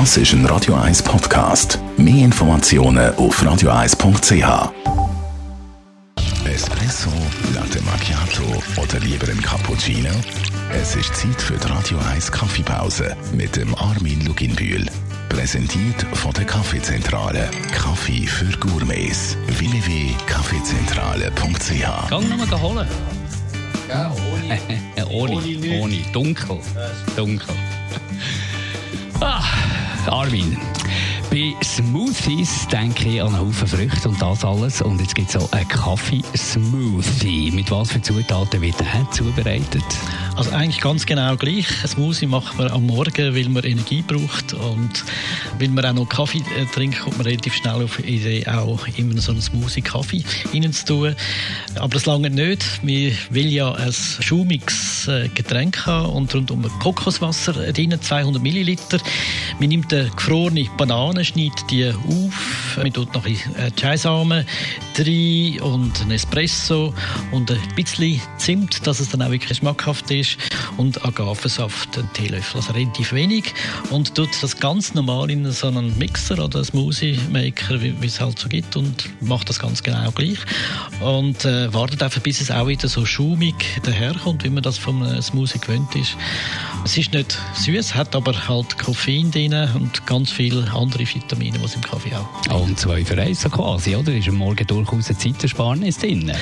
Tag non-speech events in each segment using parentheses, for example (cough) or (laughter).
Das ist ein Radio 1 Podcast. Mehr Informationen auf radio1.ch. Espresso, Latte Macchiato oder lieber ein Cappuccino? Es ist Zeit für die Radio 1 Kaffeepause mit dem Armin Luginbühl. Präsentiert von der Kaffeezentrale. Kaffee für Gourmets. www.kaffeezentrale.ch Gang nochmal holen. Ja, ohne. ohne, (laughs) Ohne ohne, dunkel. Dunkel. Ah, Armin. Bei Smoothies denke ich an einen Haufen Früchte und das alles. Und jetzt gibt es auch einen Kaffee-Smoothie. Mit was für Zutaten wird der zubereitet? Also eigentlich ganz genau gleich. Ein Smoothie macht man am Morgen, weil man Energie braucht und weil man auch noch Kaffee äh, trinkt, kommt man relativ schnell auf die Idee, auch immer so einen Smoothie Kaffee rein zu tun. Aber das lange nicht. Man will ja ein schaumiges äh, Getränk haben und rundum Kokoswasser drin, 200 Milliliter. Man nimmt eine gefrorene Banane, schneidet die auf, man tut noch ein äh, Chaisamen rein und ein Espresso und ein bisschen Zimt, dass es dann auch wirklich schmackhaft ist und Agavensaft, einen Teelöffel, also relativ wenig und tut das ganz normal in so einen Mixer oder einen Smoothie Maker, wie es halt so gibt und macht das ganz genau gleich und äh, wartet einfach, bis es auch wieder so schaumig daherkommt, wie man das vom äh, Smoothie gewöhnt ist. Es ist nicht süß, hat aber halt Koffein drin und ganz viele andere Vitamine, es im Kaffee auch Und zwei für eins so quasi, oder? Ist am Morgen durchaus eine Zeitersparnis drin?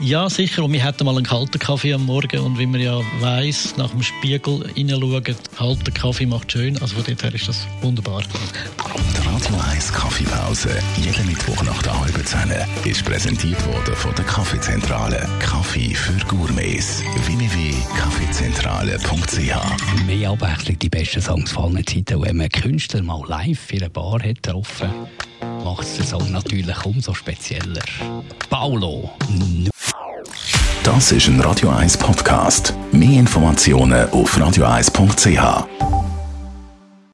Ja, sicher. Und wir hatten mal einen kalten Kaffee am Morgen. Und wie man ja weiss, nach dem Spiegel hineinschauen, kalter Kaffee macht schön. Also von dort her ist das wunderbar. Die Radio 1 Kaffeepause, jeden Mittwoch nach der halben Zehn, ist präsentiert worden von der Kaffeezentrale. Kaffee für Gourmets. www.kaffeezentrale.ch Mehr Abwechslung, die besten Songs von allen Zeiten. Wenn man Künstler mal live in einer Bar hat getroffen, macht es den Song natürlich umso spezieller. Paulo. Das ist ein Radio 1 Podcast. Mehr Informationen auf radio1.ch.